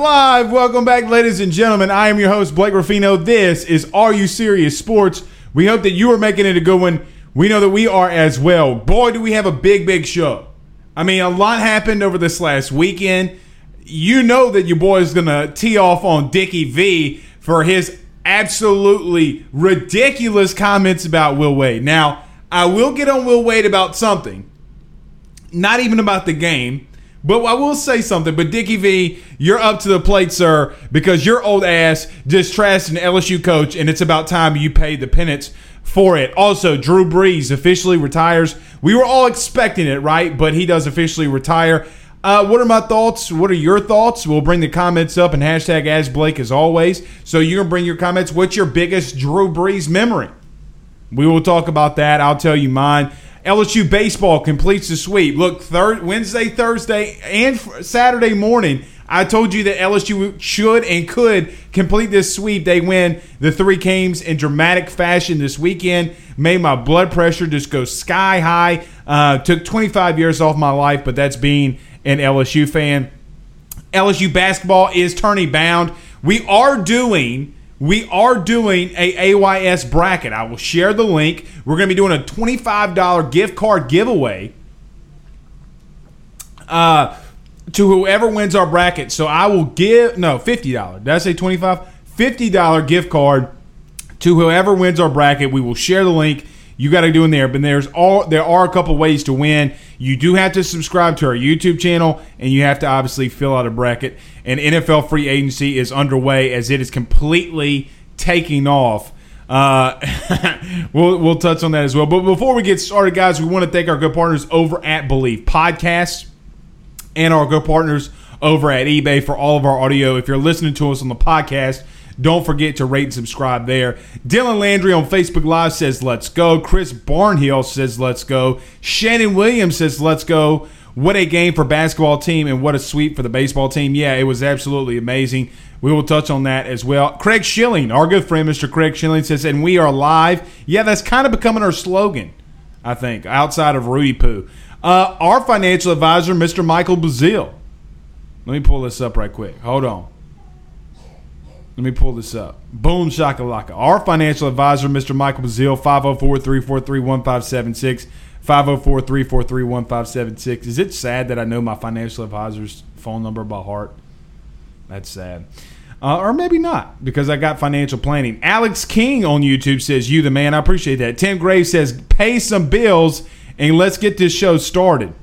Live. Welcome back, ladies and gentlemen. I am your host, Blake Ruffino. This is Are You Serious Sports. We hope that you are making it a good one. We know that we are as well. Boy, do we have a big, big show. I mean, a lot happened over this last weekend. You know that your boy is going to tee off on Dickie V for his absolutely ridiculous comments about Will Wade. Now, I will get on Will Wade about something, not even about the game but I will say something. But Dickie V, you're up to the plate, sir, because your old ass just trashed an LSU coach, and it's about time you pay the penance for it. Also, Drew Brees officially retires. We were all expecting it, right? But he does officially retire. Uh, what are my thoughts? What are your thoughts? We'll bring the comments up and hashtag as Blake as always. So you can bring your comments. What's your biggest Drew Brees memory? We will talk about that. I'll tell you mine. LSU baseball completes the sweep. Look, third Wednesday, Thursday, and Saturday morning. I told you that LSU should and could complete this sweep. They win the three games in dramatic fashion this weekend. Made my blood pressure just go sky high. Uh, took 25 years off my life, but that's being an LSU fan. LSU basketball is tourney bound. We are doing we are doing a AYS bracket. I will share the link. We're going to be doing a $25 gift card giveaway uh, to whoever wins our bracket. So I will give, no, $50. Did I say 25 $50 gift card to whoever wins our bracket. We will share the link. You got to do in there, but there's all there are a couple ways to win. You do have to subscribe to our YouTube channel, and you have to obviously fill out a bracket and NFL free agency is underway as it is completely taking off. Uh, we'll, we'll touch on that as well. But before we get started, guys, we want to thank our good partners over at Believe Podcasts and our good partners over at eBay for all of our audio. If you're listening to us on the podcast, don't forget to rate and subscribe there. Dylan Landry on Facebook Live says, Let's go. Chris Barnhill says, Let's go. Shannon Williams says, Let's go. What a game for basketball team and what a sweep for the baseball team. Yeah, it was absolutely amazing. We will touch on that as well. Craig Schilling, our good friend, Mr. Craig Schilling, says, and we are live. Yeah, that's kind of becoming our slogan, I think, outside of Rudy Poo. Uh, our financial advisor, Mr. Michael Bazile. Let me pull this up right quick. Hold on. Let me pull this up. Boom shakalaka. Our financial advisor, Mr. Michael Bazile, 504 343 1576. 504 343 1576. Is it sad that I know my financial advisor's phone number by heart? That's sad. Uh, or maybe not because I got financial planning. Alex King on YouTube says, You the man. I appreciate that. Tim Gray says, Pay some bills and let's get this show started.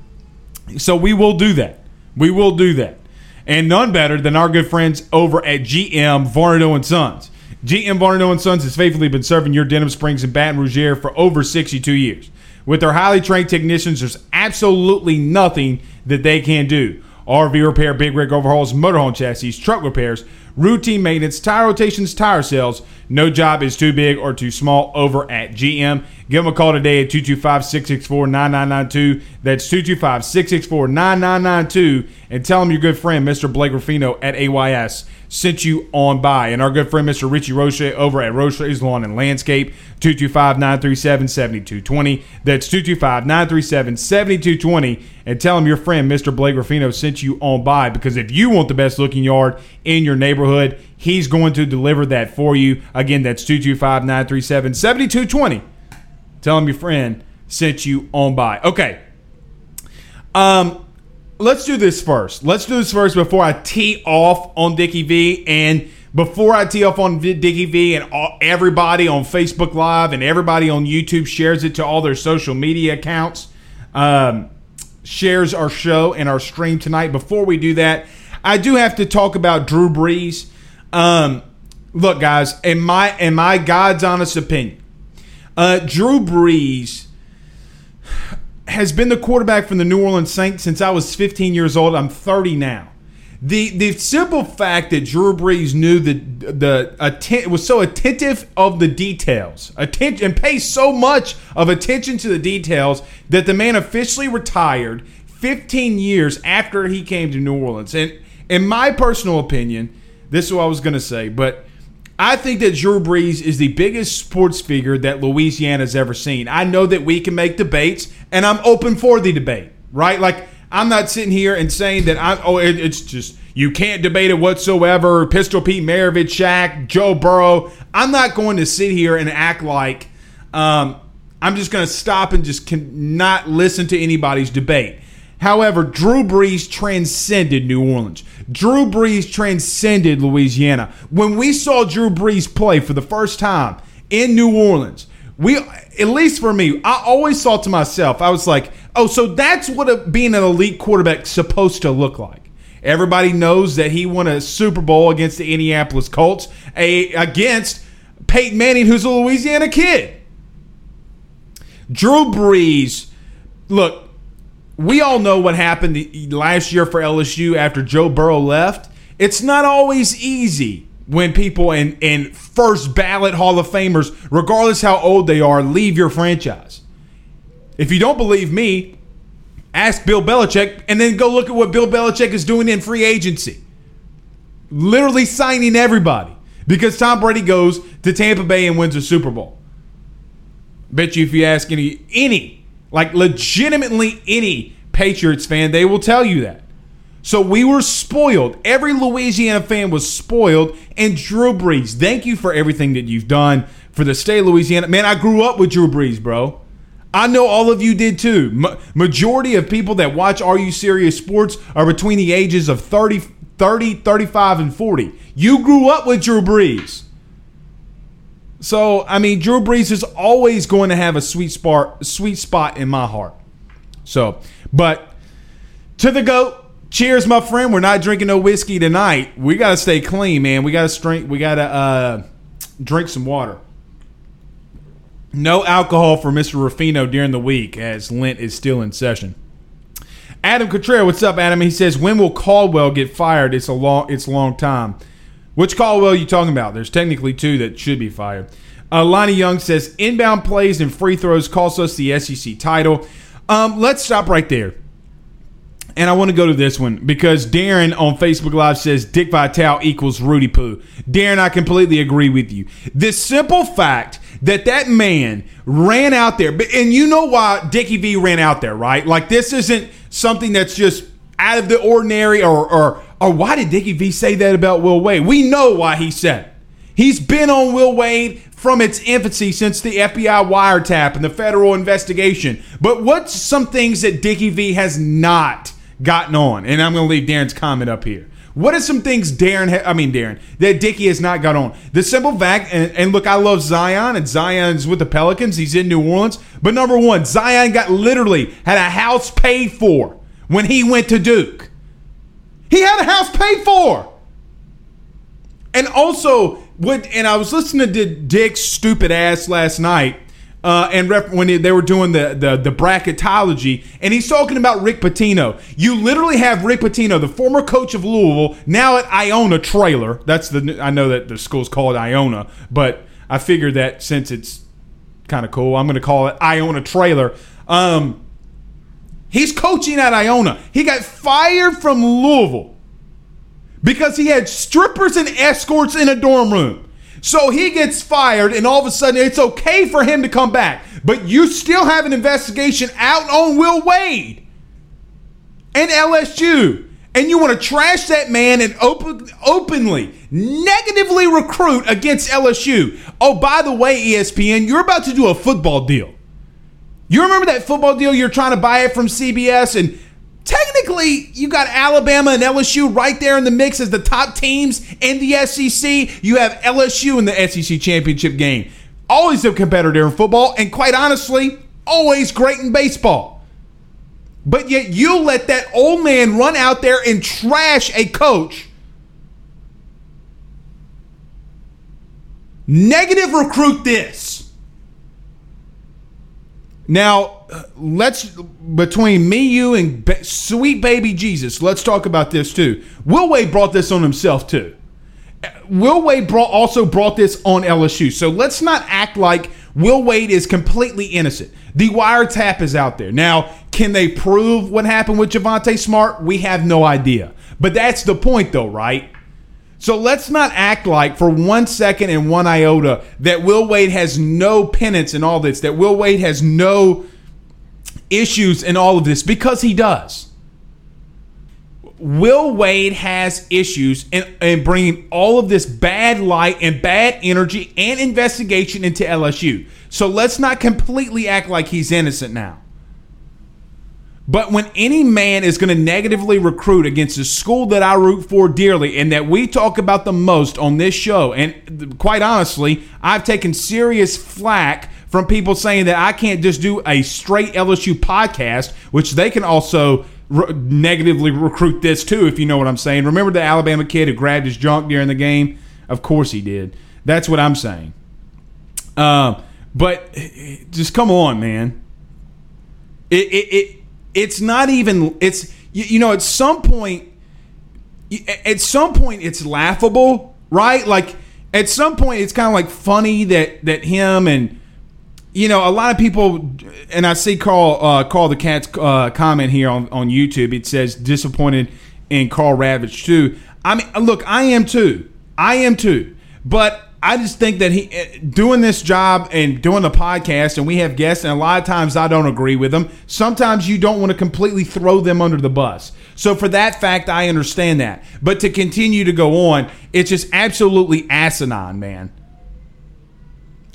So we will do that. We will do that. And none better than our good friends over at GM Varnado and Sons. GM Varnado and Sons has faithfully been serving your Denham Springs and Baton Rouge area for over 62 years. With their highly trained technicians, there's absolutely nothing that they can do. RV repair, big rig overhauls, motorhome chassis, truck repairs, routine maintenance, tire rotations, tire sales. No job is too big or too small over at GM. Give them a call today at 225 664 9992. That's 225 664 9992. And tell them your good friend, Mr. Blake Ruffino at AYS, sent you on by. And our good friend, Mr. Richie Roche over at Roche's Lawn and Landscape, 225 937 7220. That's 225 937 7220. And tell them your friend, Mr. Blake Ruffino, sent you on by. Because if you want the best looking yard in your neighborhood, he's going to deliver that for you. Again, that's 225 937 7220. Tell him your friend sent you on by. Okay. Um, let's do this first. Let's do this first before I tee off on Dickie V and before I tee off on Dickie V and all, everybody on Facebook Live and everybody on YouTube shares it to all their social media accounts, um, shares our show and our stream tonight. Before we do that, I do have to talk about Drew Brees. Um, look, guys, in my in my God's honest opinion, uh, Drew Brees has been the quarterback from the New Orleans Saints since I was 15 years old. I'm 30 now. The the simple fact that Drew Brees knew the the atten- was so attentive of the details, attention and pays so much of attention to the details that the man officially retired 15 years after he came to New Orleans. And in my personal opinion, this is what I was going to say, but I think that Drew Brees is the biggest sports figure that Louisiana's ever seen. I know that we can make debates, and I'm open for the debate, right? Like, I'm not sitting here and saying that I oh it, it's just you can't debate it whatsoever. Pistol Pete Maravich, Shaq, Joe Burrow. I'm not going to sit here and act like um, I'm just going to stop and just can not listen to anybody's debate. However, Drew Brees transcended New Orleans. Drew Brees transcended Louisiana. When we saw Drew Brees play for the first time in New Orleans, we, at least for me, I always thought to myself, I was like, oh, so that's what a, being an elite quarterback supposed to look like. Everybody knows that he won a Super Bowl against the Indianapolis Colts, a, against Peyton Manning, who's a Louisiana kid. Drew Brees, look, we all know what happened last year for LSU after Joe Burrow left. It's not always easy when people in, and first ballot Hall of Famers, regardless how old they are, leave your franchise. If you don't believe me, ask Bill Belichick and then go look at what Bill Belichick is doing in free agency. Literally signing everybody because Tom Brady goes to Tampa Bay and wins a Super Bowl. Bet you if you ask any any like legitimately any Patriots fan, they will tell you that. So we were spoiled. Every Louisiana fan was spoiled. And Drew Brees, thank you for everything that you've done for the state of Louisiana. Man, I grew up with Drew Brees, bro. I know all of you did too. Ma- majority of people that watch Are You Serious Sports are between the ages of 30, 30, 35, and 40. You grew up with Drew Brees. So, I mean, Drew Brees is always going to have a sweet spot, sweet spot in my heart. So, but to the goat, cheers, my friend. We're not drinking no whiskey tonight. We got to stay clean, man. We got to drink. We got to uh, drink some water. No alcohol for Mr. Ruffino during the week, as Lent is still in session. Adam Contreras, what's up, Adam? He says, "When will Caldwell get fired? It's a long, it's long time." Which Caldwell are you talking about? There's technically two that should be fired. Uh, Lonnie Young says inbound plays and free throws cost us the SEC title. Um, let's stop right there. And I want to go to this one because Darren on Facebook Live says Dick Vitale equals Rudy Poo. Darren, I completely agree with you. The simple fact that that man ran out there, and you know why Dickie V ran out there, right? Like this isn't something that's just out of the ordinary or, or or why did Dickie V say that about Will Wade? We know why he said it. He's been on Will Wade from its infancy since the FBI wiretap and the federal investigation. But what's some things that Dickie V has not gotten on? And I'm going to leave Darren's comment up here. What are some things Darren? Ha- I mean Darren that Dickey has not got on. The simple fact, and, and look, I love Zion, and Zion's with the Pelicans. He's in New Orleans. But number one, Zion got literally had a house paid for when he went to Duke. He had a house paid for. And also, what? And I was listening to Dick's stupid ass last night, uh, and rep, when they were doing the, the the bracketology, and he's talking about Rick Pitino. You literally have Rick Pitino, the former coach of Louisville, now at Iona Trailer. That's the I know that the school's called Iona, but I figured that since it's kind of cool, I'm going to call it Iona Trailer. Um, he's coaching at Iona. He got fired from Louisville because he had strippers and escorts in a dorm room. So he gets fired, and all of a sudden it's okay for him to come back. But you still have an investigation out on Will Wade and LSU. And you want to trash that man and open, openly, negatively recruit against LSU. Oh, by the way, ESPN, you're about to do a football deal. You remember that football deal? You're trying to buy it from CBS, and technically you got Alabama and LSU right there in the mix as the top teams in the SEC. You have LSU in the SEC championship game. Always a competitor in football, and quite honestly, always great in baseball. But yet you let that old man run out there and trash a coach. Negative recruit this. Now, let's between me, you, and ba- sweet baby Jesus. Let's talk about this too. Will Wade brought this on himself too. Will Wade brought also brought this on LSU. So let's not act like Will Wade is completely innocent. The wiretap is out there now. Can they prove what happened with Javonte Smart? We have no idea. But that's the point, though, right? So let's not act like for one second and one iota that Will Wade has no penance in all this, that Will Wade has no issues in all of this, because he does. Will Wade has issues in, in bringing all of this bad light and bad energy and investigation into LSU. So let's not completely act like he's innocent now. But when any man is going to negatively recruit against a school that I root for dearly and that we talk about the most on this show, and quite honestly, I've taken serious flack from people saying that I can't just do a straight LSU podcast, which they can also re- negatively recruit this too, if you know what I'm saying. Remember the Alabama kid who grabbed his junk during the game? Of course he did. That's what I'm saying. Um, but just come on, man. It, it, it it's not even it's you, you know at some point at some point it's laughable right? Like at some point it's kind of like funny that that him and you know a lot of people and i see carl uh the cat's uh, comment here on on youtube. It says disappointed in carl ravage too. I mean look i am too. I am too. But I just think that he eh, doing this job and doing the podcast, and we have guests, and a lot of times I don't agree with them. Sometimes you don't want to completely throw them under the bus. So for that fact, I understand that. But to continue to go on, it's just absolutely asinine, man.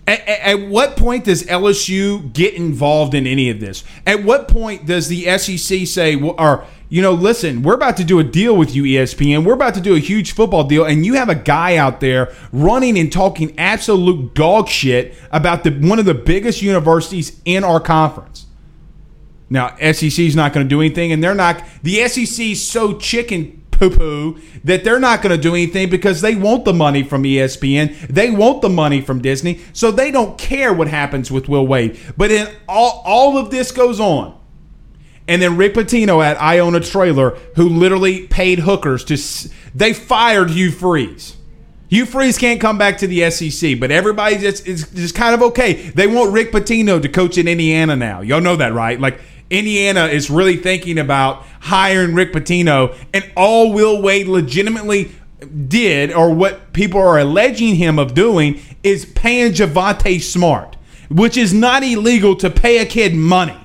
At, at, what point does LSU get involved in any of this? At what point does the SEC say, or you know, listen, we're about to do a deal with you, ESPN. We're about to do a huge football deal, and you have a guy out there running and talking absolute dog shit about the one of the biggest universities in our conference. Now, SEC is not going to do anything, and they're not. The SEC is so chicken poo poo that they're not going to do anything because they want the money from ESPN. They want the money from Disney. So they don't care what happens with Will Wade. But then all, all of this goes on. And then Rick Pitino at Iona Trailer, who literally paid hookers to. They fired Hugh Freeze. Hugh Freeze can't come back to the SEC, but everybody just is just kind of okay. They want Rick Pitino to coach in Indiana now. Y'all know that, right? Like Indiana is really thinking about hiring Rick Pitino, and all Will Wade legitimately did, or what people are alleging him of doing, is paying Javonte Smart, which is not illegal to pay a kid money.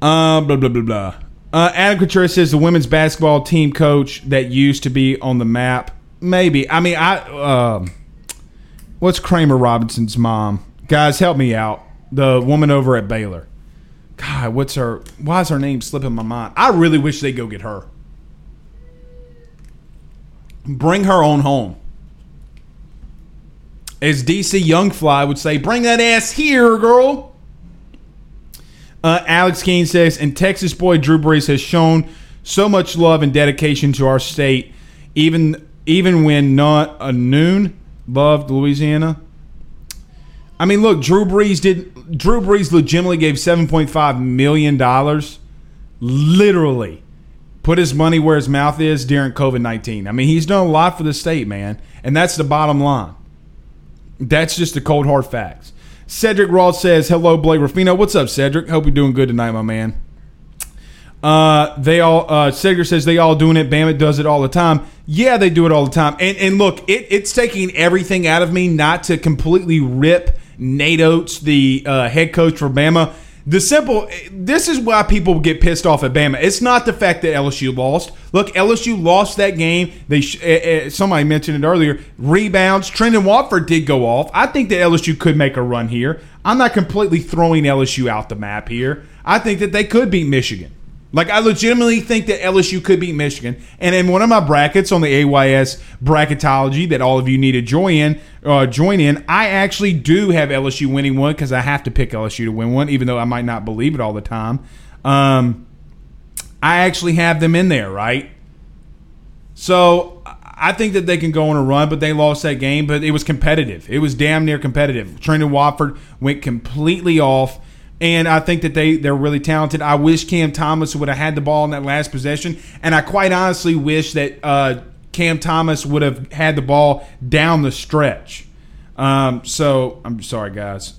Uh, blah blah blah blah. Uh, Adam Couture says the women's basketball team coach that used to be on the map. Maybe. I mean, I. Uh, what's Kramer Robertson's mom? Guys, help me out the woman over at Baylor. God, what's her? Why is her name slipping my mind? I really wish they go get her. Bring her on home. As DC Youngfly would say, bring that ass here, girl. Uh, Alex Keene says, and Texas boy Drew Brees has shown so much love and dedication to our state, even even when not a noon loved Louisiana. I mean, look, Drew Brees did. Drew Brees legitimately gave seven point five million dollars, literally, put his money where his mouth is during COVID nineteen. I mean, he's done a lot for the state, man, and that's the bottom line. That's just the cold hard facts. Cedric Ross says, "Hello, Blake Ruffino. What's up, Cedric? Hope you're doing good tonight, my man." Uh, they all uh, Cedric says they all doing it. Bama does it all the time. Yeah, they do it all the time. And and look, it, it's taking everything out of me not to completely rip Nate Oats, the uh, head coach for Bama. The simple, this is why people get pissed off at Bama. It's not the fact that LSU lost. Look, LSU lost that game. They uh, somebody mentioned it earlier. Rebounds. Trendon Watford did go off. I think that LSU could make a run here. I'm not completely throwing LSU out the map here. I think that they could beat Michigan. Like I legitimately think that LSU could beat Michigan. And in one of my brackets on the AYS bracketology that all of you need to join in, uh, join in, I actually do have LSU winning one because I have to pick LSU to win one, even though I might not believe it all the time. Um, I actually have them in there, right? So I think that they can go on a run, but they lost that game. But it was competitive. It was damn near competitive. Trendon Watford went completely off and I think that they they're really talented. I wish Cam Thomas would have had the ball in that last possession, and I quite honestly wish that uh, Cam Thomas would have had the ball down the stretch. Um, so I'm sorry, guys.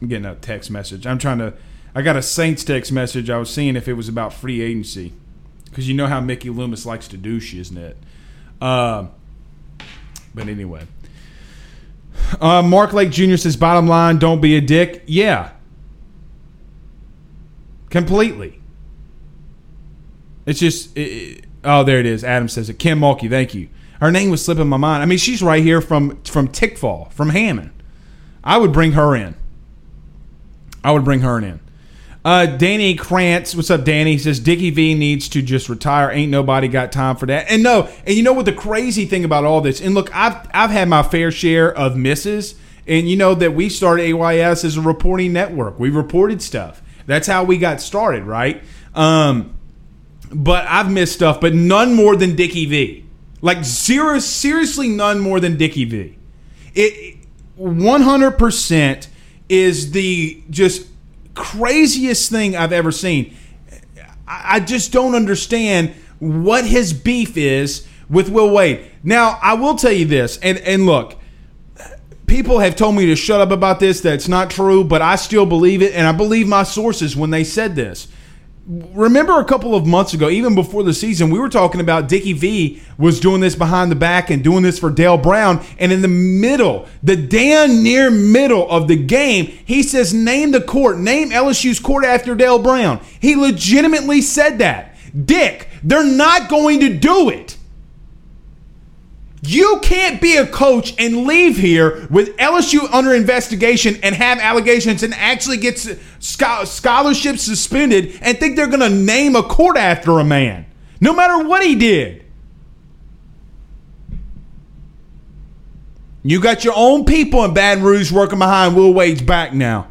I'm getting a text message. I'm trying to. I got a Saints text message. I was seeing if it was about free agency, because you know how Mickey Loomis likes to douche, isn't it? Uh, but anyway. Uh, Mark Lake Jr. says, bottom line, don't be a dick. Yeah, completely. It's just, it, it, oh, there it is. Adam says it. Kim Mulkey, thank you. Her name was slipping my mind. I mean, she's right here from from Tickfaw, from Hammond. I would bring her in. I would bring her in. Uh, Danny Krantz, what's up, Danny? Says Dickie V needs to just retire. Ain't nobody got time for that. And no, and you know what the crazy thing about all this? And look, I've I've had my fair share of misses, and you know that we started AYS as a reporting network. We reported stuff. That's how we got started, right? Um, but I've missed stuff, but none more than Dickie V. Like zero, seriously, none more than Dickie V. It 100% is the just craziest thing I've ever seen. I just don't understand what his beef is with Will Wade. Now, I will tell you this, and and look, people have told me to shut up about this. That's not true, but I still believe it, and I believe my sources when they said this. Remember a couple of months ago, even before the season, we were talking about Dickie V was doing this behind the back and doing this for Dale Brown. And in the middle, the damn near middle of the game, he says, Name the court, name LSU's court after Dale Brown. He legitimately said that. Dick, they're not going to do it. You can't be a coach and leave here with LSU under investigation and have allegations and actually get scholarships suspended and think they're going to name a court after a man, no matter what he did. You got your own people in Baton Rouge working behind Will Wade's back now.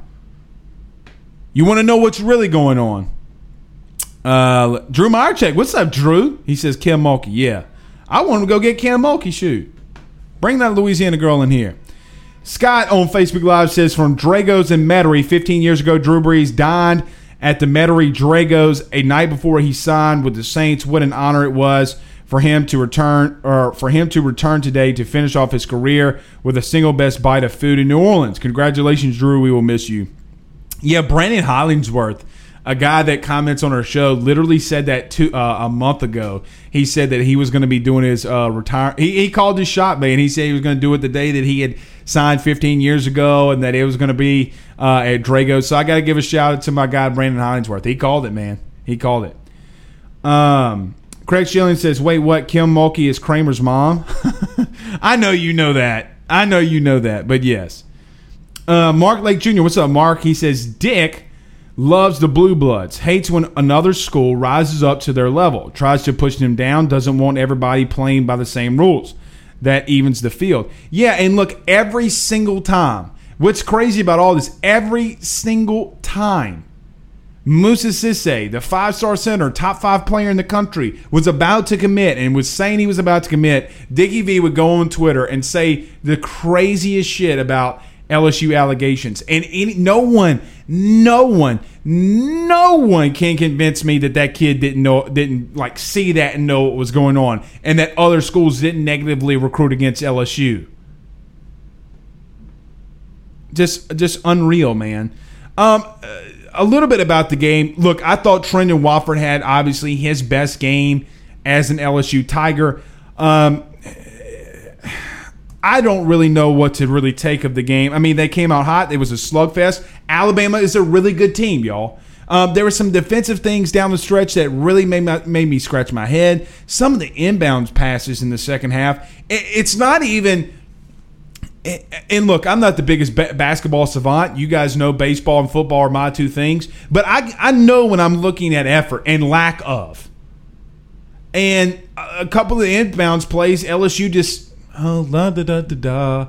You want to know what's really going on? Uh, Drew Meyercheck, what's up, Drew? He says, Kim Mulkey, yeah. I want him to go get Kim Mulkey shoot. Bring that Louisiana girl in here. Scott on Facebook Live says from Drago's and Metairie, 15 years ago, Drew Brees dined at the Metairie Drago's a night before he signed with the Saints. What an honor it was for him to return or for him to return today to finish off his career with a single best bite of food in New Orleans. Congratulations, Drew. We will miss you. Yeah, Brandon Hollingsworth a guy that comments on our show literally said that two, uh, a month ago. He said that he was going to be doing his uh, retire. He, he called his shot, man. He said he was going to do it the day that he had signed 15 years ago, and that it was going to be uh, at Drago. So I got to give a shout out to my guy Brandon Hollingsworth. He called it, man. He called it. Um, Craig Schilling says, "Wait, what? Kim Mulkey is Kramer's mom? I know you know that. I know you know that. But yes." Uh, Mark Lake Jr. What's up, Mark? He says, "Dick." Loves the blue bloods. Hates when another school rises up to their level. Tries to push them down. Doesn't want everybody playing by the same rules. That evens the field. Yeah, and look, every single time. What's crazy about all this? Every single time Moussa Cisse, the five star center, top five player in the country, was about to commit and was saying he was about to commit, Dickie V would go on Twitter and say the craziest shit about LSU allegations. And any, no one, no one, no one can convince me that that kid didn't know, didn't like see that and know what was going on, and that other schools didn't negatively recruit against LSU. Just, just unreal, man. Um, a little bit about the game. Look, I thought Trendon Watford had obviously his best game as an LSU Tiger. Um, I don't really know what to really take of the game. I mean, they came out hot. It was a slugfest. Alabama is a really good team, y'all. Um, there were some defensive things down the stretch that really made, my, made me scratch my head. Some of the inbounds passes in the second half. It, it's not even and look, I'm not the biggest basketball savant. You guys know baseball and football are my two things. But I, I know when I'm looking at effort and lack of. And a couple of the inbounds plays, LSU just, oh, la da da da da.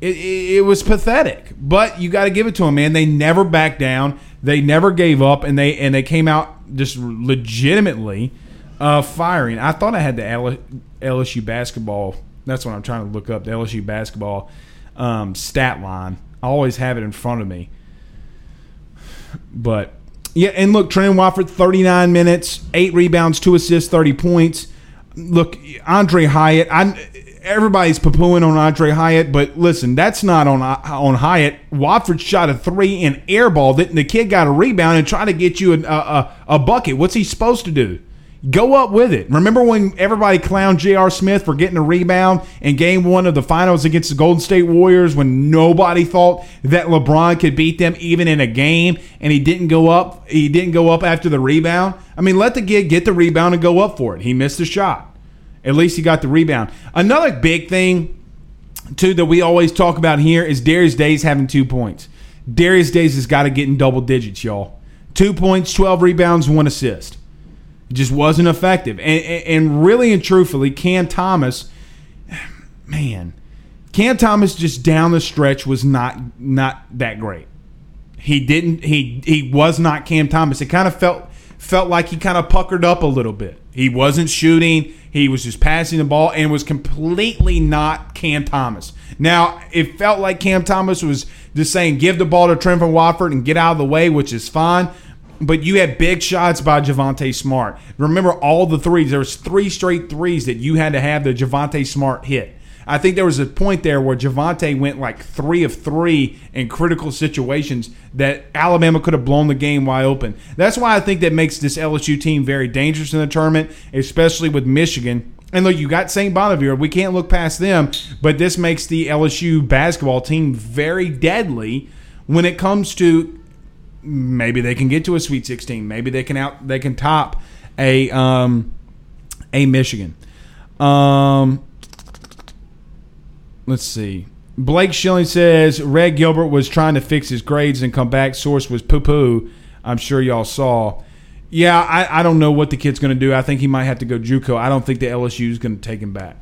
It, it, it was pathetic. But you got to give it to them, man. They never backed down. They never gave up, and they and they came out just legitimately uh, firing. I thought I had the LSU basketball that's what I'm trying to look up. The LSU basketball um, stat line. I always have it in front of me. But yeah, and look, Trent Watford, 39 minutes, eight rebounds, two assists, 30 points. Look, Aundre Hyatt. I everybody's poo-pooing on Aundre Hyatt, but listen, that's not on on Hyatt. Watford shot a three and airballed it, and the kid got a rebound and tried to get you a, a, a bucket. What's he supposed to do? Go up with it. Remember when everybody clowned J.R. Smith for getting a rebound in game one of the finals against the Golden State Warriors when nobody thought that LeBron could beat them even in a game and he didn't go up he didn't go up after the rebound? I mean, let the kid get the rebound and go up for it. He missed the shot. At least he got the rebound. Another big thing too that we always talk about here is Darius Days having two points. Darius Days has got to get in double digits, y'all. Two points, 12 rebounds, one assist. It just wasn't effective. And, and really and truthfully, Cam Thomas, man, Cam Thomas just down the stretch was not not that great. He didn't he he was not Cam Thomas. It kind of felt felt like he kind of puckered up a little bit. He wasn't shooting. He was just passing the ball and was completely not Cam Thomas. Now, it felt like Cam Thomas was just saying, give the ball to Trendon Watford and get out of the way, which is fine but you had big shots by Javonte Smart. Remember all the threes. There was three straight threes that you had to have the Javonte Smart hit. I think there was a point there where Javonte went like three of three in critical situations that Alabama could have blown the game wide open. That's why I think that makes this LSU team very dangerous in the tournament, especially with Michigan. And look, you got St. Bonaventure. We can't look past them, but this makes the LSU basketball team very deadly when it comes to maybe they can get to a Sweet 16. Maybe they can out they can top a um, a Michigan. Um, let's see. Blake Schilling says Red Gilbert was trying to fix his grades and come back. Source was poo poo. I'm sure y'all saw. Yeah, I, I don't know what the kid's going to do. I think he might have to go JUCO. I don't think the LSU is going to take him back.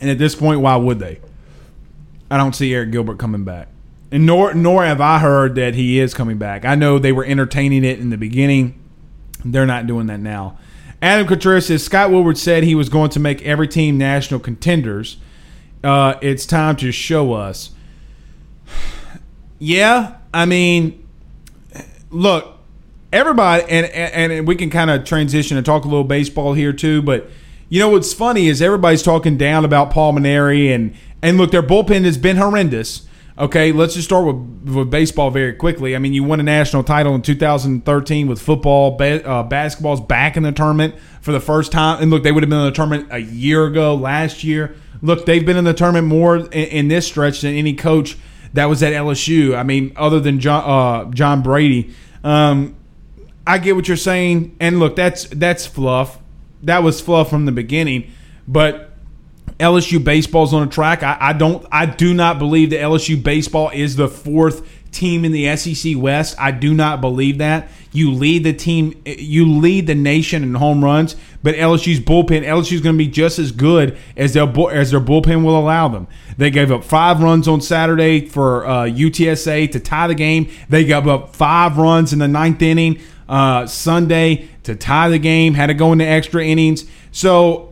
And at this point, why would they? I don't see Arik Gilbert coming back. And nor nor have I heard that he is coming back. I know they were entertaining it in the beginning. They're not doing that now. Adam Contreras says Scott Woodward said he was going to make every team national contenders. Uh, it's time to show us. Yeah, I mean, look, everybody, and and, and we can kind of transition and talk a little baseball here too. But you know what's funny is everybody's talking down about Paul Mainieri and and look, their bullpen has been horrendous. Okay, let's just start with, with baseball very quickly. I mean, you won a national title in 2013 with football. Ba- uh, basketball's back in the tournament for the first time. And look, they would have been in the tournament a year ago, last year. Look, they've been in the tournament more in, in this stretch than any coach that was at LSU. I mean, other than John, uh, John Brady. Um, I get what you're saying, and look, that's that's fluff. That was fluff from the beginning, but LSU baseball's on a track. I, I, don't I do not believe that LSU baseball is the fourth team in the SEC West. I do not believe that. You lead the team, you lead the nation in home runs, but LSU's bullpen, LSU's going to be just as good as their as their bullpen will allow them. They gave up five runs on Saturday for uh, UTSA to tie the game. They gave up five runs in the ninth inning uh, Sunday to tie the game. Had to go into extra innings. So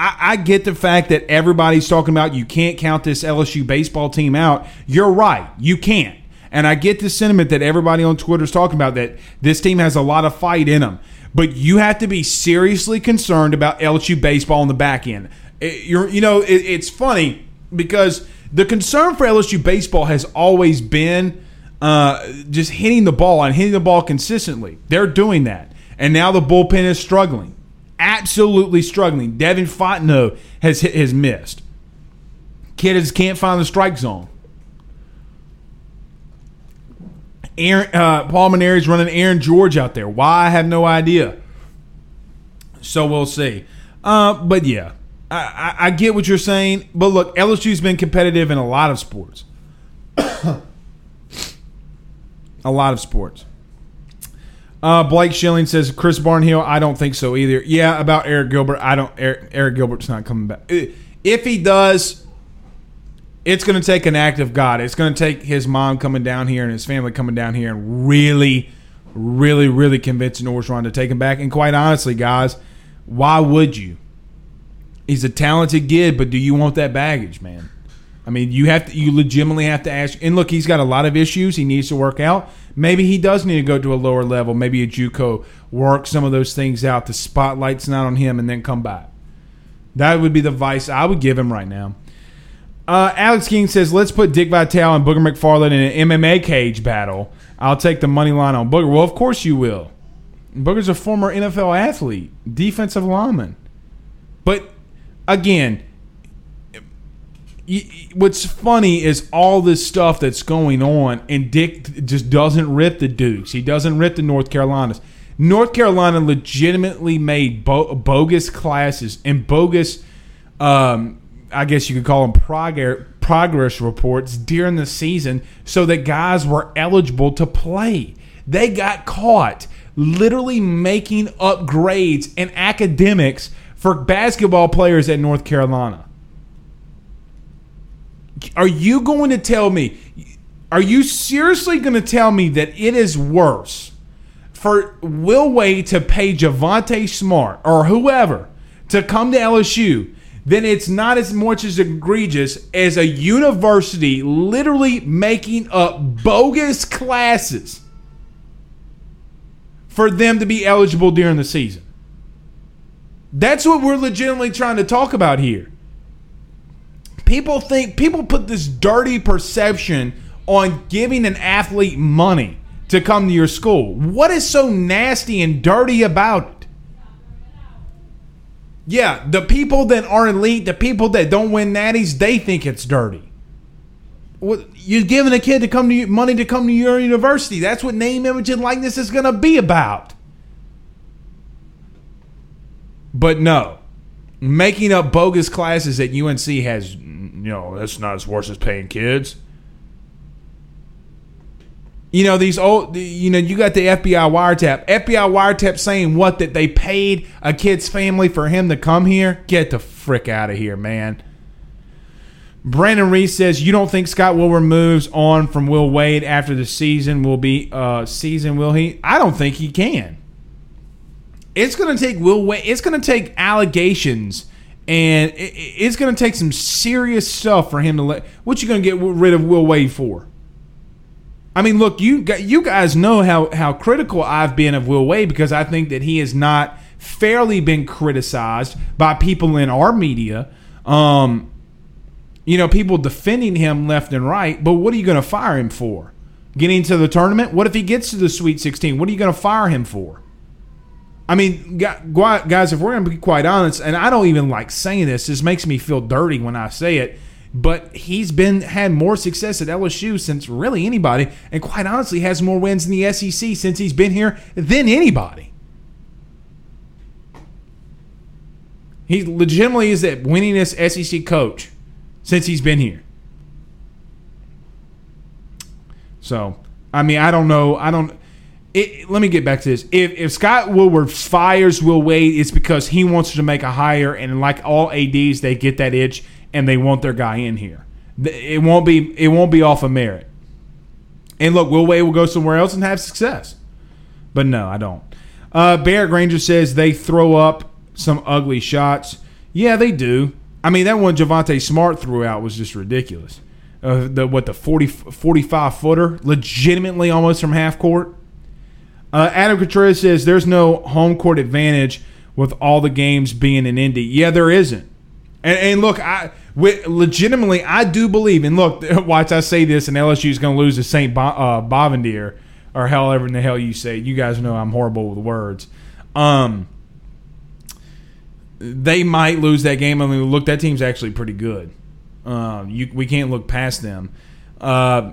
I, I, get the fact that everybody's talking about you can't count this LSU baseball team out. You're right, you can't. And I get the sentiment that everybody on Twitter is talking about that this team has a lot of fight in them. But you have to be seriously concerned about LSU baseball on the back end. It, you're, you know, it, it's funny because the concern for LSU baseball has always been uh, just hitting the ball and hitting the ball consistently. They're doing that. And now the bullpen is struggling. Absolutely struggling. Devin Fontenot has hit, has missed. Kid just can't find the strike zone. Aaron, uh, Paul Mainieri's running Aaron George out there. Why? I have no idea. So we'll see. Uh, but yeah, I, I, I, get what you're saying. But look, LSU's been competitive in a lot of sports. a lot of sports. Uh, Blake Schilling says Chris Barnhill. I don't think so either. Yeah, about Arik Gilbert. I don't. Eric, Arik Gilbert's not coming back. If he does, it's going to take an act of God. It's going to take his mom coming down here and his family coming down here and really, really, really convincing Orgeron to take him back. And quite honestly, guys, why would you? He's a talented kid, but do you want that baggage, man? I mean, you have to, you legitimately have to ask. And look, he's got a lot of issues he needs to work out. Maybe he does need to go to a lower level, maybe a JUCO, work some of those things out. The spotlight's not on him, and then come back. That would be the advice I would give him right now. Uh, Alex King says, let's put Dick Vitale and Booger McFarland in an MMA cage battle. I'll take the money line on Booger. Well, of course you will. Booger's a former NFL athlete, defensive lineman. But again, what's funny is all this stuff that's going on, and Dick just doesn't rip the Dukes. He doesn't rip the North Carolinas. North Carolina legitimately made bo- bogus classes and bogus um, I guess you could call them progress progress reports during the season so that guys were eligible to play. They got caught literally making up grades and academics for basketball players at North Carolina. Are you going to tell me are you seriously going to tell me that it is worse for Will Wade to pay Javonte Smart or whoever to come to LSU then it's not as much as egregious as a university literally making up bogus classes for them to be eligible during the season. That's what we're legitimately trying to talk about here. People think, people put this dirty perception on giving an athlete money to come to your school. What is so nasty and dirty about it? Yeah, the people that are elite, the people that don't win natties, they think it's dirty. You're giving a kid to come to money to come to your university. That's what name, image, and likeness is going to be about. But no, making up bogus classes at UNC has, you know, that's not as worse as paying kids. You know these old you know you got the FBI wiretap. FBI wiretap saying what that they paid a kid's family for him to come here? Get the frick out of here man. Brandon Reese says you don't think Scott Woodward moves on from Will Wade after the season will be uh season will he? I don't think he can. It's going to take Will Wade it's going to take allegations and it's going to take some serious stuff for him to let what you going to get rid of Will Wade for I mean, look, you you guys know how how critical I've been of Will Wade because I think that he has not fairly been criticized by people in our media. Um, you know, people defending him left and right. But what are you going to fire him for? Getting to the tournament? What if he gets to the Sweet 16? What are you going to fire him for? I mean, guys, if we're going to be quite honest, and I don't even like saying this, this makes me feel dirty when I say it but he's been had more success at LSU since really anybody, and quite honestly, has more wins in the SEC since he's been here than anybody. He legitimately is the winningest SEC coach since he's been here. So, I mean, I don't know. I don't. It, let me get back to this. If, if Scott Woodward fires Will Wade, it's because he wants to make a hire, and like all ads, they get that itch and they want their guy in here. It won't be it won't be off of merit. And look, Will Wade will go somewhere else and have success. But no, I don't. Uh, Barrett Granger says they throw up some ugly shots. Yeah, they do. I mean, that one Javonte Smart threw out was just ridiculous. Uh, the what the 40, 45 footer, legitimately almost from half court. Uh, Adam Contreras says there's no home court advantage with all the games being in Indy. Yeah, there isn't. And, and look, I with, legitimately I do believe. And look, watch I say this, and LSU is going to lose to Saint Bo- uh, Bonaventure or however in the hell you say. It. You guys know I'm horrible with words. Um, they might lose that game. I mean, look, that team's actually pretty good. Um, you, we can't look past them. Uh,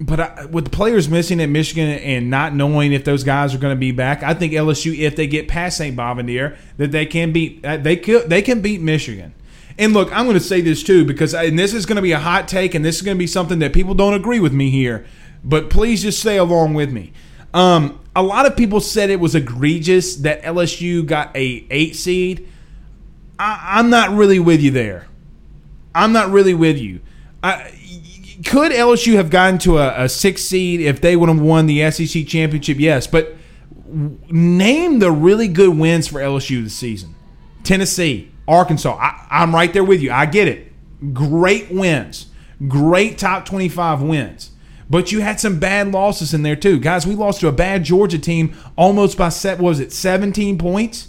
but I, with the players missing at Michigan and not knowing if those guys are going to be back, I think LSU, if they get past St. Bonaventure, that they can beat uh, they could, they can beat Michigan. And look, I'm going to say this too because and this is going to be a hot take, and this is going to be something that people don't agree with me here. But please just stay along with me. Um, a lot of people said it was egregious that LSU got a eight seed. I, I, am not really with you there. I'm not really with you. I, could LSU have gotten to a, a six seed if they would have won the SEC championship? Yes, but name the really good wins for LSU this season. Tennessee, Arkansas. I, I'm right there with you. I get it. Great wins. Great top 25 wins. But you had some bad losses in there too. Guys, we lost to a bad Georgia team almost by set was it 17 points?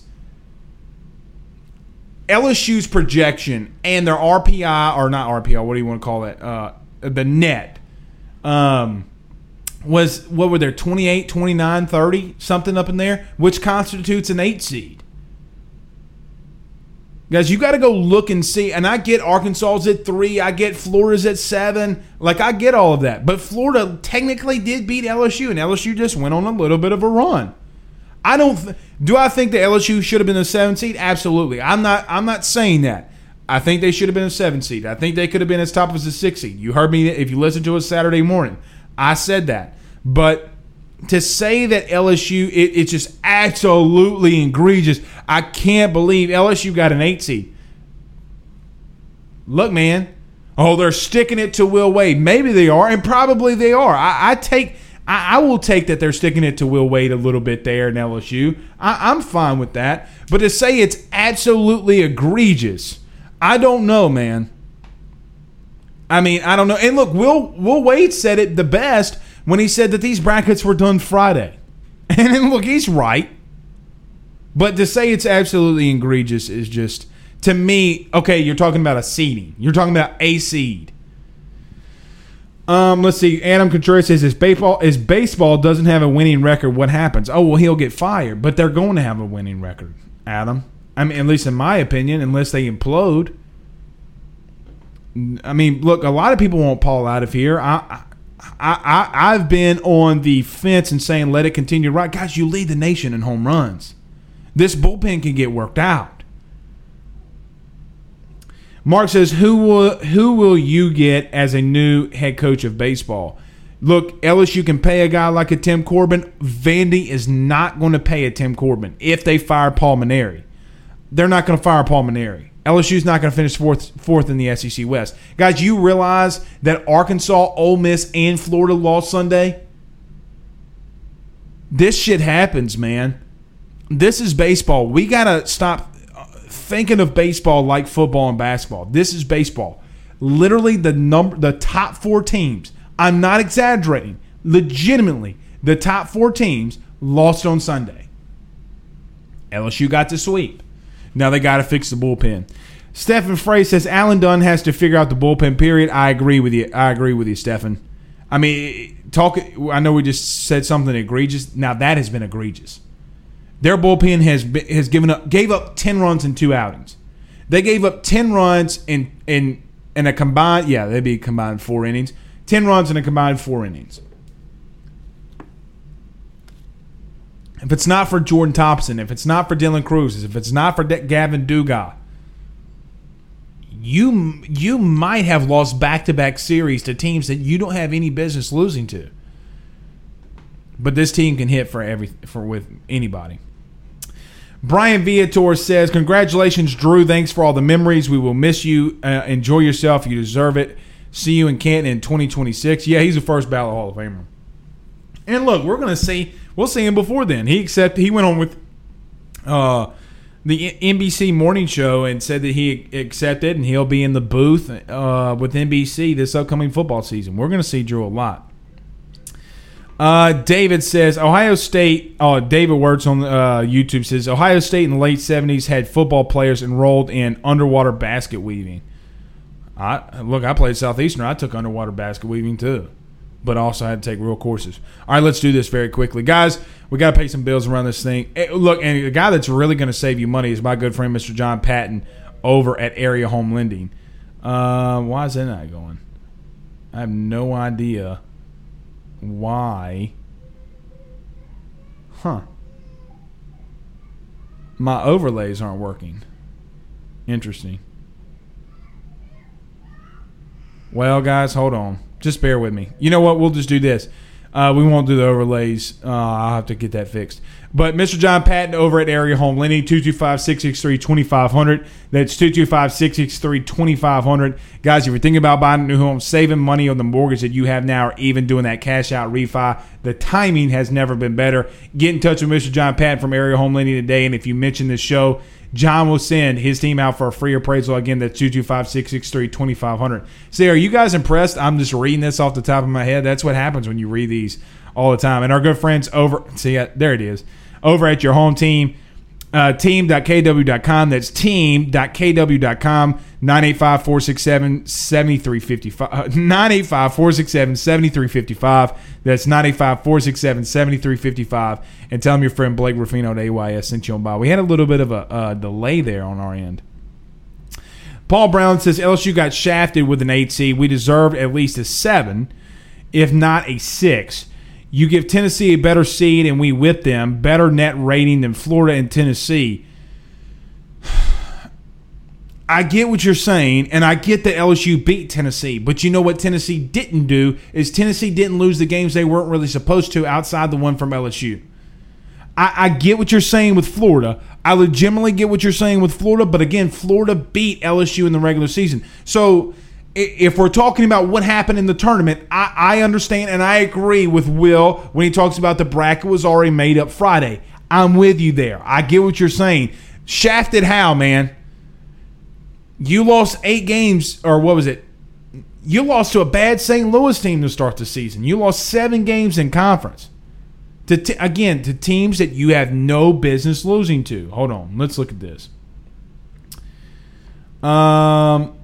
LSU's projection and their RPI or not RPI, what do you want to call it? Uh, the net um, was what were there 28, 29, 30, something up in there, which constitutes an 8 seed. Guys, you got to go look and see. And I get Arkansas's at three. I get Florida's at seven. Like, I get all of that. But Florida technically did beat LSU, and LSU just went on a little bit of a run. I don't. Th- do I think that LSU should have been a seven seed? Absolutely. I'm not. I'm not saying that. I think they should have been a seven seed. I think they could have been as top as a six seed. You heard me if you listened to us Saturday morning. I said that. But to say that LSU, it, it's just absolutely egregious. I can't believe LSU got an eight seed. Look, man. Oh, they're sticking it to Will Wade. Maybe they are, and probably they are. I, I take. I, will take that they're sticking it to Will Wade a little bit there in LSU. I, I'm fine with that. But to say it's absolutely egregious, I don't know, man. I mean, I don't know. And look, Will Will Wade said it the best when he said that these brackets were done Friday. And look, he's right. But to say it's absolutely egregious is just, to me, okay, you're talking about a seeding. You're talking about a seed. Um, let's see. Adam Contreras says, "Is baseball is baseball doesn't have a winning record? What happens? Oh, well, he'll get fired. But they're going to have a winning record, Adam. I mean, at least in my opinion, unless they implode. I mean, look, a lot of people want Paul out of here. I, I, I have been on the fence and saying let it continue. Right, guys, you lead the nation in home runs. This bullpen can get worked out. Mark says, "Who will who will you get as a new head coach of baseball?" Look, LSU can pay a guy like a Tim Corbin. Vandy is not going to pay a Tim Corbin if they fire Paul Mainieri. They're not going to fire Paul Mainieri. LSU's not going to finish fourth fourth in the SEC West. Guys, you realize that Arkansas, Ole Miss, and Florida lost Sunday? This shit happens, man. This is baseball. We got to stop uh, thinking of baseball like football and basketball. This is baseball. Literally the number the top 4 teams. I'm not exaggerating. Legitimately, the top 4 teams lost on Sunday. LSU got to sweep. Now they got to fix the bullpen. Stephen Frey says Alan Dunn has to figure out the bullpen. Period. I agree with you. I agree with you, Stephen. I mean, talk. I know we just said something egregious. Now that has been egregious. Their bullpen has been, has given up gave up ten runs in two outings. They gave up ten runs in in in a combined yeah they'd be combined four innings. Ten runs in a combined four innings. If it's not for Jordan Thompson, if it's not for Dylan Crews, if it's not for De- Gavin Dugas, you you might have lost back to back series to teams that you don't have any business losing to. But this team can hit for every for with anybody. Brian Viator says, "Congratulations, Drew. Thanks for all the memories. We will miss you. Uh, enjoy yourself. You deserve it. See you in Canton in 2026. Yeah, he's the first ballot Hall of Famer. And look, we're gonna see. We'll see him before then. He accepted. He went on with uh, the NBC morning show and said that he accepted and he'll be in the booth uh, with NBC this upcoming football season. We're gonna see Drew a lot." Uh, David says Ohio State. Oh, David Words on uh, YouTube says Ohio State in the late '70s had football players enrolled in underwater basket weaving. I look. I played Southeastern. I took underwater basket weaving too, but also had to take real courses. All right, let's do this very quickly, guys. We got to pay some bills around this thing. Hey, look, and the guy that's really going to save you money is my good friend Mr. John Patton over at Area Home Lending. Uh, why is that not going? I have no idea why. Huh. My overlays aren't working. Interesting. Well, guys, hold on. Just bear with me. You know what? We'll just do this. Uh, we won't do the overlays. Uh, I'll have to get that fixed. But Mr. John Patton over at Area Home Lending, 225 663 2500. That's 225 663 2500. Guys, if you're thinking about buying a new home, saving money on the mortgage that you have now, or even doing that cash out refi, the timing has never been better. Get in touch with Mr. John Patton from Area Home Lending today. And if you mention this show, John will send his team out for a free appraisal. Again, that's 225 663 2500. See, are you guys impressed? I'm just reading this off the top of my head. That's what happens when you read these all the time. And our good friends over, see, there it is over at your home team. Uh, team.kw.com. That's team.kw.com. 985 467 7355. 985 467 7355. That's 985 467 7355. And tell them your friend Blake Ruffino at AYS sent you on by. We had a little bit of a uh, delay there on our end. Paul Brown says LSU got shafted with an 8 seed. We deserved at least a 7, if not a 6. You give Tennessee a better seed, and we whip them. Better net rating than Florida and Tennessee. I get what you're saying, and I get that LSU beat Tennessee. But you know what Tennessee didn't do is Tennessee didn't lose the games they weren't really supposed to outside the one from LSU. I, I get what you're saying with Florida. I legitimately get what you're saying with Florida. But again, Florida beat LSU in the regular season. So if we're talking about what happened in the tournament, I, I, understand and I agree with Will when he talks about the bracket was already made up Friday. I'm with you there. I get what you're saying. Shafted how, man? You lost eight games, or what was it? You lost to a bad St. Louis team to start the season. You lost seven games in conference. To t- again, to teams that you have no business losing to. Hold on. Let's look at this. Um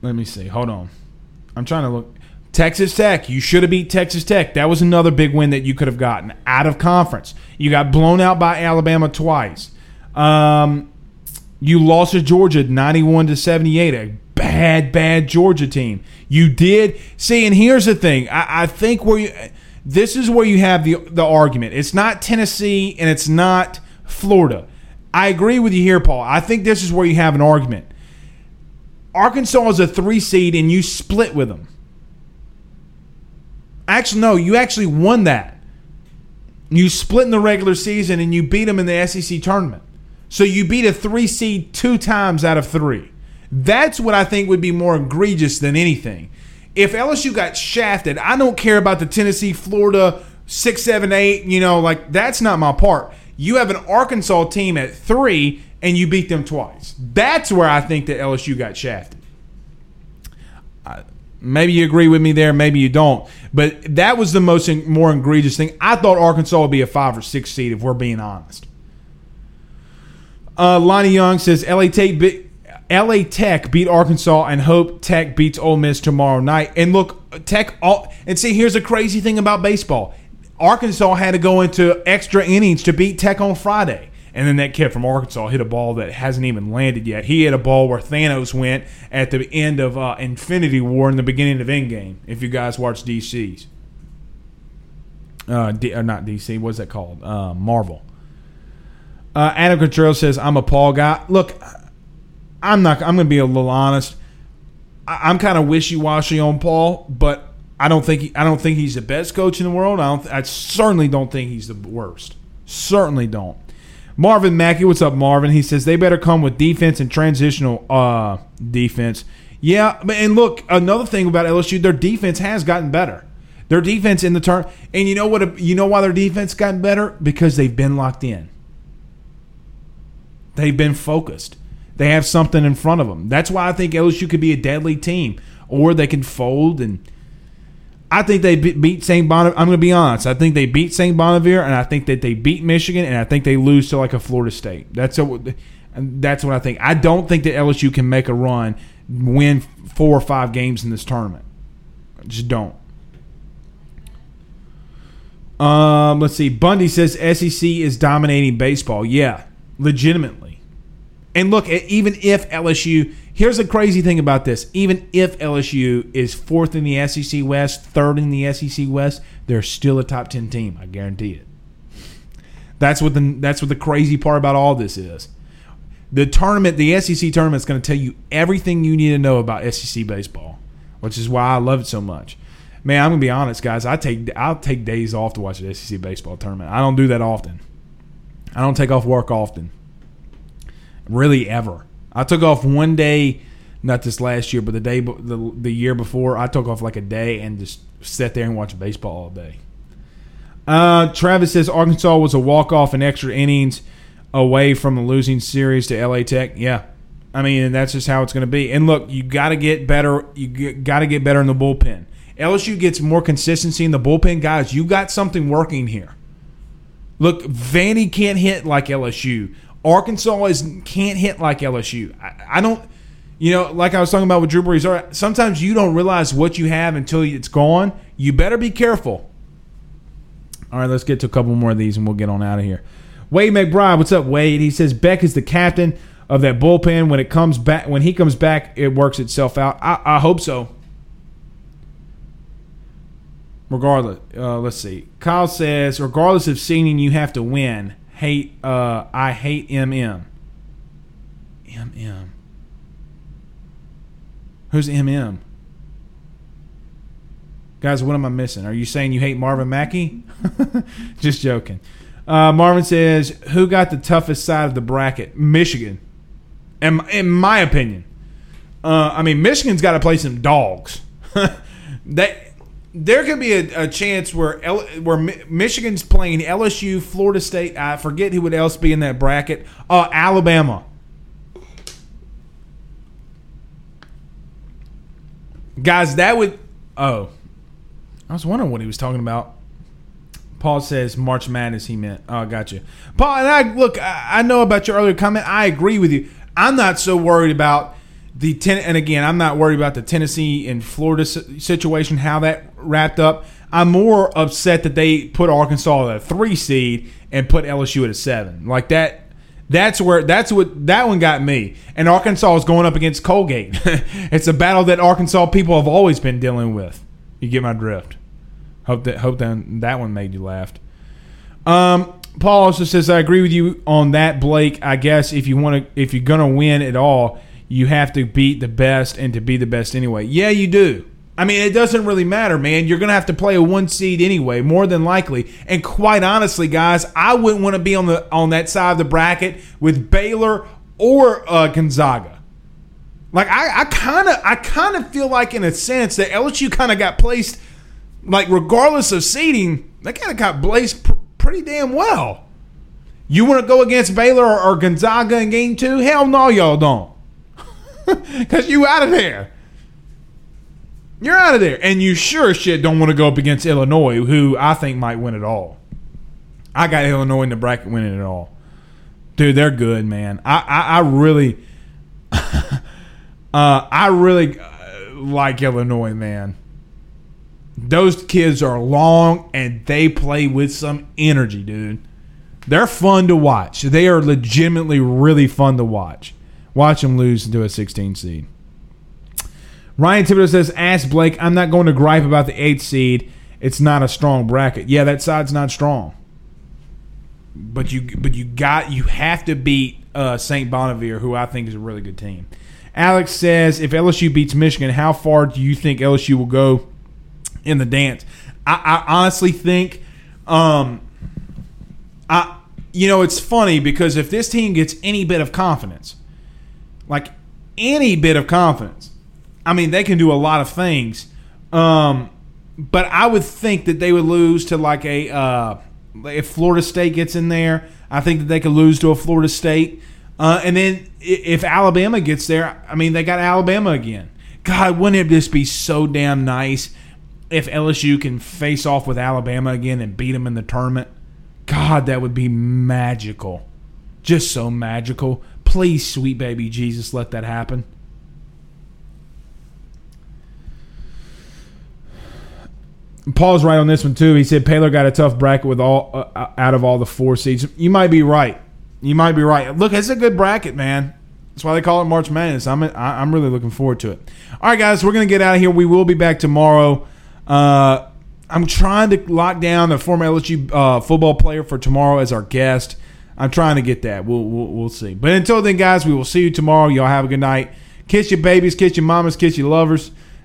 Let me see. Hold on. I'm trying to look. Texas Tech, you should have beat Texas Tech. That was another big win that you could have gotten out of conference. You got blown out by Alabama twice. Um, you lost to Georgia 91 to 78. A bad, bad Georgia team. You did see, and here's the thing. I, I think where you this is where you have the the argument. It's not Tennessee and it's not Florida. I agree with you here, Paul. I think this is where you have an argument. Arkansas is a three seed and you split with them. Actually, no, you actually won that. You split in the regular season and you beat them in the SEC tournament. So you beat a three seed two times out of three. That's what I think would be more egregious than anything. If LSU got shafted, I don't care about the Tennessee, Florida, six, seven, eight, you know, like that's not my part. You have an Arkansas team at three and you beat them twice. That's where I think that LSU got shafted. maybe you agree with me there, maybe you don't. But that was the most more egregious thing. I thought Arkansas would be a five or six seed if we're being honest. Uh, Lonnie Young says LA Tech, beat, LA Tech beat Arkansas and hope Tech beats Ole Miss tomorrow night. And look, Tech all and see here's a crazy thing about baseball. Arkansas had to go into extra innings to beat Tech on Friday. And then that kid from Arkansas hit a ball that hasn't even landed yet. He hit a ball where Thanos went at the end of uh, Infinity War in the beginning of Endgame. If you guys watch DC's, uh, D, or not DC, what's that called? Uh, Marvel. Uh, Adam Contreras says, I'm a Paul guy. Look, I'm not, I'm going to be a little honest. I, am kind of wishy washy on Paul, but I don't think he, I don't think he's the best coach in the world. I don't. I certainly don't think he's the worst. Certainly don't. Marvin Mackey, what's up, Marvin? He says they better come with defense and transitional uh, defense. Yeah, and look, another thing about LSU, their defense has gotten better. Their defense in the turn, and you know what? You know why their defense gotten better? Because they've been locked in. They've been focused. They have something in front of them. That's why I think LSU could be a deadly team, or they can fold and I think they beat St. Bonaventure. I'm going to be honest. I think they beat St. Bonaventure, and I think that they beat Michigan, and I think they lose to like a Florida State. That's a, that's what I think. I don't think that LSU can make a run, win four or five games in this tournament. I just don't. Um, let's see. Bundy says SEC is dominating baseball. Yeah, legitimately. And look, even if LSU Here's the crazy thing about this. Even if LSU is fourth in the SEC West, third in the SEC West, they're still a top 10 team. I guarantee it. That's what the that's what the crazy part about all this is. The tournament, the SEC tournament is going to tell you everything you need to know about SEC baseball, which is why I love it so much. Man, I'm gonna be honest, guys. I take I'll take days off to watch the SEC baseball tournament. I don't do that often. I don't take off work often. Really, ever. I took off one day, not this last year, but the day the, the year before. I took off like a day and just sat there and watched baseball all day. Uh, Travis says Arkansas was a walk off in extra innings away from the losing series to LA Tech. Yeah, I mean that's just how it's going to be. And look, you got to get better. You got to get better in the bullpen. LSU gets more consistency in the bullpen, guys. You got something working here. Look, Vandy can't hit like LSU. Arkansas is can't hit like LSU. I, I, don't, you know, like I was talking about with Drew Brees. Sometimes you don't realize what you have until it's gone. You better be careful. All right, let's get to a couple more of these and we'll get on out of here. Wade McBride, what's up, Wade? He says Beck is the captain of that bullpen. When it comes back, when he comes back, it works itself out. I, I hope so. Regardless, uh, let's see. Kyle says, regardless of seeding, you have to win hate uh I hate MM. MM. Who's MM? Guys, what am I missing? Are you saying you hate Marvin Mackey? Just joking. Uh, Marvin says, "Who got the toughest side of the bracket? Michigan." In, in my opinion, uh, I mean, Michigan's got to play some dogs. that there could be a, a chance where L, where Michigan's playing LSU, Florida State. I forget who would else be in that bracket. Uh, Alabama. Guys, that would. Oh, I was wondering what he was talking about. Paul says March Madness. He meant. Oh, gotcha. Paul, and I look. I, I know about your earlier comment. I agree with you. I'm not so worried about the ten, and again, I'm not worried about the Tennessee and Florida situation, how that wrapped up. I'm more upset that they put Arkansas at a three seed and put LSU at a seven. Like that. That's where that's what that one got me. And Arkansas is going up against Colgate. it's a battle that Arkansas people have always been dealing with. You get my drift. Hope that hope that that one made you laugh. Um, Paul also says I agree with you on that, Blake. I guess if you want to, if you're gonna win at all, you have to beat the best and to be the best anyway. Yeah, you do. I mean, it doesn't really matter, man. You're going to have to play a one seed anyway, more than likely. And quite honestly, guys, I wouldn't want to be on the on that side of the bracket with Baylor or uh, Gonzaga. Like I kind of I kind of feel like in a sense that LSU kind of got placed like regardless of seeding, they kind of got placed pr- pretty damn well. You want to go against Baylor or, or Gonzaga in game two? Hell no, y'all don't. Because you out of there. You're out of there. And you sure shit don't want to go up against Illinois, who I think might win it all. I got Illinois in the bracket winning it all. Dude, they're good, man. I, I, I really, uh, I really uh, like Illinois, man. Those kids are long and they play with some energy, dude. They're fun to watch. They are legitimately really fun to watch. Watch them lose to a 16 seed. Ryan Thibodeau says, Ask Blake, I'm not going to gripe about the 8th seed. It's not a strong bracket. Yeah, that side's not strong. but you but you got you have to beat uh, Saint Bonaventure, who I think is a really good team. Alex says, if LSU beats Michigan, how far do you think LSU will go in the dance? I, I honestly think, um, I you know it's funny because if this team gets any bit of confidence, like any bit of confidence, I mean they can do a lot of things. Um, but I would think that they would lose to like a uh, if Florida State gets in there. I think that they could lose to a Florida State. Uh, and then if Alabama gets there, I mean, they got Alabama again. God, wouldn't it just be so damn nice if LSU can face off with Alabama again and beat them in the tournament? God, that would be magical. Just so magical. Please, sweet baby Jesus, let that happen. Paul's right on this one too. He said Baylor got a tough bracket with all uh, out of all the four seeds. You might be right. You might be right. Look, it's a good bracket, man. That's why they call it March Madness. I'm I'm really looking forward to it. All right, guys, we're gonna get out of here. We will be back tomorrow. Uh, I'm trying to lock down the former LSU uh, football player for tomorrow as our guest. I'm trying to get that. We'll, we'll we'll see. But until then, guys, we will see you tomorrow. Y'all have a good night. Kiss your babies, kiss your mamas, kiss your lovers,